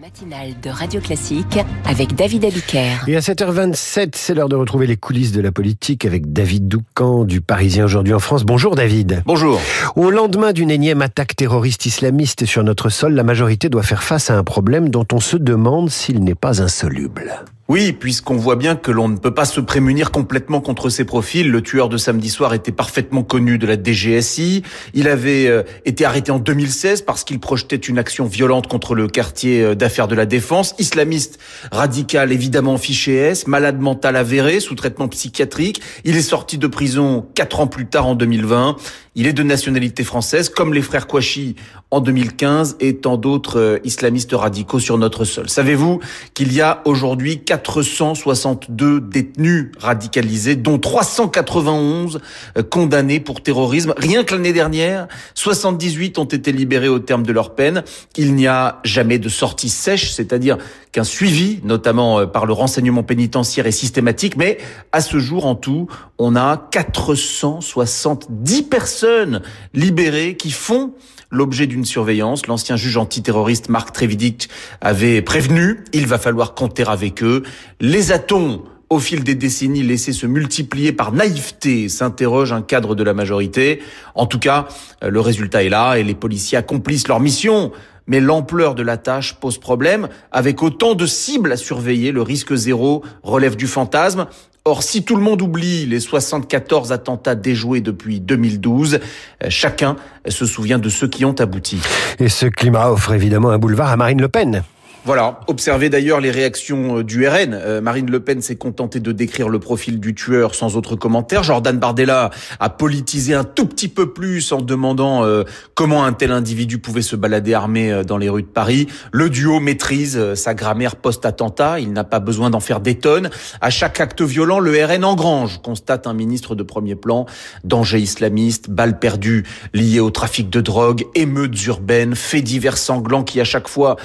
matinale de Radio Classique avec David Abiker. Et à 7h27, c'est l'heure de retrouver les coulisses de la politique avec David Doucan du Parisien aujourd'hui en France. Bonjour David. Bonjour. Au lendemain d'une énième attaque terroriste islamiste sur notre sol, la majorité doit faire face à un problème dont on se demande s'il n'est pas insoluble. Oui, puisqu'on voit bien que l'on ne peut pas se prémunir complètement contre ces profils. Le tueur de samedi soir était parfaitement connu de la DGSI. Il avait euh, été arrêté en 2016 parce qu'il projetait une action violente contre le quartier euh, d'affaires de la Défense. Islamiste radical, évidemment fiché S, malade mental avéré, sous traitement psychiatrique. Il est sorti de prison quatre ans plus tard en 2020. Il est de nationalité française, comme les frères Kouachi en 2015 et tant d'autres euh, islamistes radicaux sur notre sol. Savez-vous qu'il y a aujourd'hui 462 détenus radicalisés, dont 391 euh, condamnés pour terrorisme. Rien que l'année dernière, 78 ont été libérés au terme de leur peine. Il n'y a jamais de sortie sèche, c'est-à-dire qu'un suivi, notamment euh, par le renseignement pénitentiaire, est systématique. Mais à ce jour, en tout, on a 470 personnes libérées qui font l'objet d'une surveillance. L'ancien juge antiterroriste Marc Trévidic avait prévenu, il va falloir compter avec eux. Les a-t-on au fil des décennies laissé se multiplier par naïveté, s'interroge un cadre de la majorité. En tout cas, euh, le résultat est là et les policiers accomplissent leur mission. Mais l'ampleur de la tâche pose problème. Avec autant de cibles à surveiller, le risque zéro relève du fantasme. Or, si tout le monde oublie les 74 attentats déjoués depuis 2012, euh, chacun se souvient de ceux qui ont abouti. Et ce climat offre évidemment un boulevard à Marine Le Pen. Voilà, observez d'ailleurs les réactions euh, du RN. Euh, Marine Le Pen s'est contentée de décrire le profil du tueur sans autre commentaire. Jordan Bardella a politisé un tout petit peu plus en demandant euh, comment un tel individu pouvait se balader armé dans les rues de Paris. Le duo maîtrise sa grammaire post-attentat, il n'a pas besoin d'en faire des tonnes. À chaque acte violent, le RN engrange, constate un ministre de premier plan, danger islamiste, balles perdues liées au trafic de drogue, émeutes urbaines, faits divers sanglants qui à chaque fois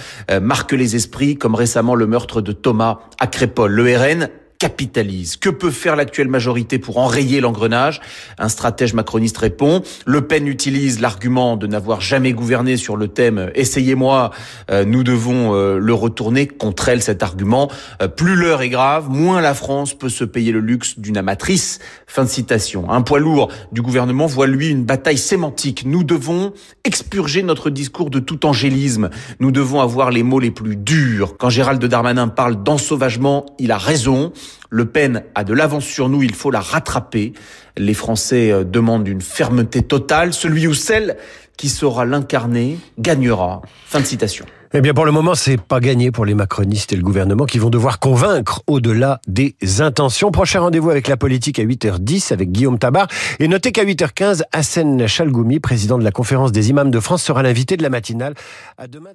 marquent les esprits, comme récemment le meurtre de Thomas à Crépol. Le RN capitalise. Que peut faire l'actuelle majorité pour enrayer l'engrenage? Un stratège macroniste répond. Le Pen utilise l'argument de n'avoir jamais gouverné sur le thème « Essayez-moi, euh, nous devons euh, le retourner » contre elle cet argument. Euh, plus l'heure est grave, moins la France peut se payer le luxe d'une amatrice. Fin de citation. Un poids lourd du gouvernement voit lui une bataille sémantique. Nous devons expurger notre discours de tout angélisme. Nous devons avoir les mots les plus durs. Quand Gérald Darmanin parle d'ensauvagement, il a raison. Le Pen a de l'avance sur nous, il faut la rattraper. Les Français euh, demandent une fermeté totale. Celui ou celle qui saura l'incarner gagnera. Fin de citation. Eh bien, pour le moment, c'est pas gagné pour les macronistes et le gouvernement qui vont devoir convaincre au-delà des intentions. Prochain rendez-vous avec la politique à 8h10 avec Guillaume Tabar. Et notez qu'à 8h15, Hassan Chalgoumi, président de la conférence des imams de France, sera l'invité de la matinale. À demain.